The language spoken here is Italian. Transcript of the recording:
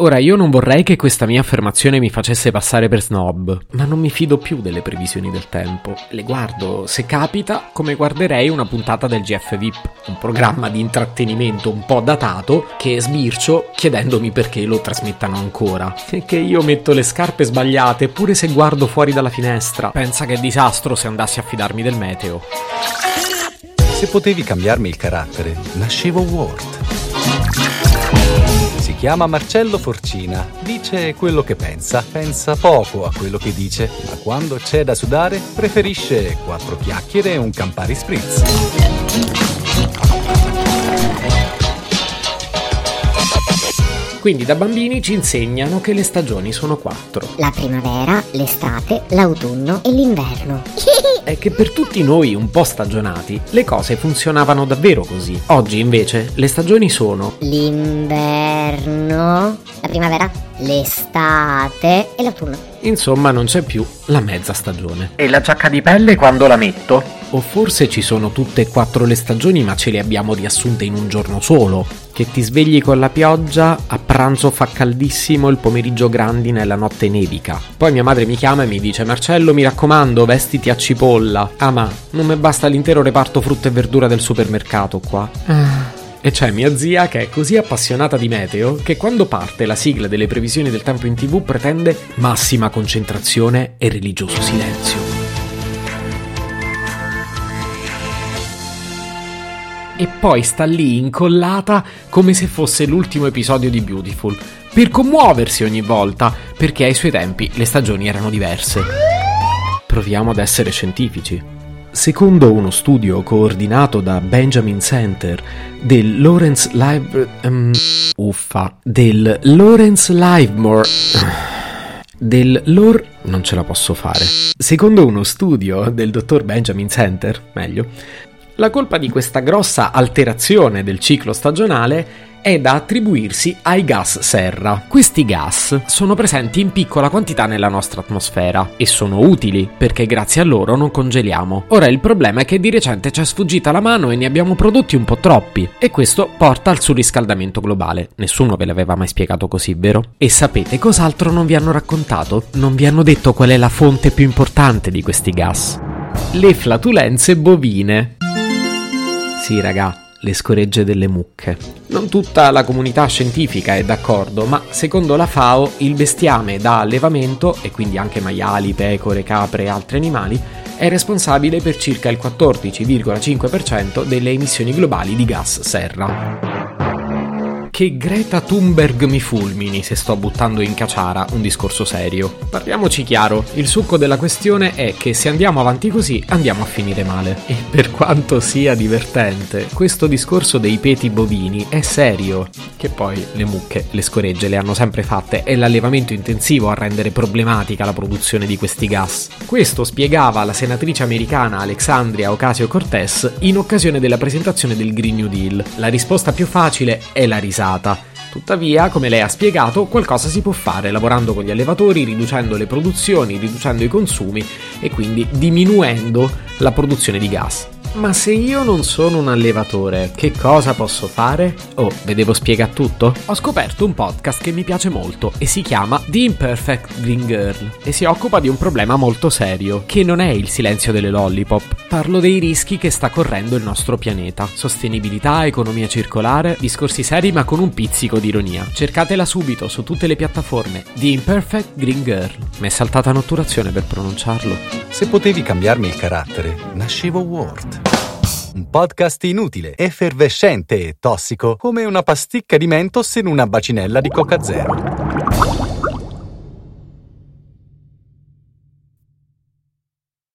Ora, io non vorrei che questa mia affermazione mi facesse passare per snob, ma non mi fido più delle previsioni del tempo. Le guardo, se capita, come guarderei una puntata del GF VIP, un programma di intrattenimento un po' datato che sbircio chiedendomi perché lo trasmettano ancora. E che io metto le scarpe sbagliate pure se guardo fuori dalla finestra. Pensa che disastro se andassi a fidarmi del meteo. Se potevi cambiarmi il carattere, nascevo Ward. Chiama Marcello Forcina, dice quello che pensa, pensa poco a quello che dice, ma quando c'è da sudare preferisce quattro chiacchiere e un Campari Spritz. Quindi da bambini ci insegnano che le stagioni sono quattro. La primavera, l'estate, l'autunno e l'inverno. È che per tutti noi un po' stagionati le cose funzionavano davvero così. Oggi invece le stagioni sono L'inverno, la primavera, l'estate e l'autunno. Insomma, non c'è più la mezza stagione. E la giacca di pelle quando la metto? O forse ci sono tutte e quattro le stagioni, ma ce le abbiamo riassunte in un giorno solo. Che ti svegli con la pioggia, a pranzo fa caldissimo, il pomeriggio grandine e la notte nevica. Poi mia madre mi chiama e mi dice: Marcello, mi raccomando, vestiti a cipolla. Ah, ma non mi basta l'intero reparto frutta e verdura del supermercato qua. E c'è mia zia che è così appassionata di meteo che quando parte la sigla delle previsioni del tempo in tv pretende massima concentrazione e religioso silenzio. E poi sta lì incollata come se fosse l'ultimo episodio di Beautiful, per commuoversi ogni volta, perché ai suoi tempi le stagioni erano diverse. Proviamo ad essere scientifici. Secondo uno studio coordinato da Benjamin Center del Lawrence Live... ehm, uffa. Del Lawrence Livermore... Del Lor... non ce la posso fare. Secondo uno studio del dottor Benjamin Center, meglio, la colpa di questa grossa alterazione del ciclo stagionale è da attribuirsi ai gas serra. Questi gas sono presenti in piccola quantità nella nostra atmosfera e sono utili perché grazie a loro non congeliamo. Ora il problema è che di recente ci è sfuggita la mano e ne abbiamo prodotti un po' troppi e questo porta al surriscaldamento globale. Nessuno ve l'aveva mai spiegato così, vero? E sapete cos'altro non vi hanno raccontato? Non vi hanno detto qual è la fonte più importante di questi gas. Le flatulenze bovine. Sì, raga, le scoregge delle mucche. Non tutta la comunità scientifica è d'accordo, ma secondo la FAO il bestiame da allevamento, e quindi anche maiali, pecore, capre e altri animali, è responsabile per circa il 14,5% delle emissioni globali di gas serra. Che Greta Thunberg mi fulmini se sto buttando in caciara un discorso serio. Parliamoci chiaro, il succo della questione è che se andiamo avanti così andiamo a finire male. E per quanto sia divertente, questo discorso dei peti bovini è serio. Che poi le mucche, le scoregge le hanno sempre fatte, è l'allevamento intensivo a rendere problematica la produzione di questi gas. Questo spiegava la senatrice americana Alexandria Ocasio-Cortez in occasione della presentazione del Green New Deal. La risposta più facile è la risata. Tuttavia, come lei ha spiegato, qualcosa si può fare lavorando con gli allevatori, riducendo le produzioni, riducendo i consumi e quindi diminuendo la produzione di gas. Ma se io non sono un allevatore, che cosa posso fare? Oh, vedevo spiega tutto? Ho scoperto un podcast che mi piace molto e si chiama The Imperfect Green Girl e si occupa di un problema molto serio, che non è il silenzio delle lollipop. Parlo dei rischi che sta correndo il nostro pianeta. Sostenibilità, economia circolare, discorsi seri ma con un pizzico di ironia. Cercatela subito su tutte le piattaforme. The Imperfect Green Girl. Mi è saltata un'otturazione per pronunciarlo. Se potevi cambiarmi il carattere, nascevo Ward. Un podcast inutile, effervescente e tossico, come una pasticca di mentos in una bacinella di Coca Zero.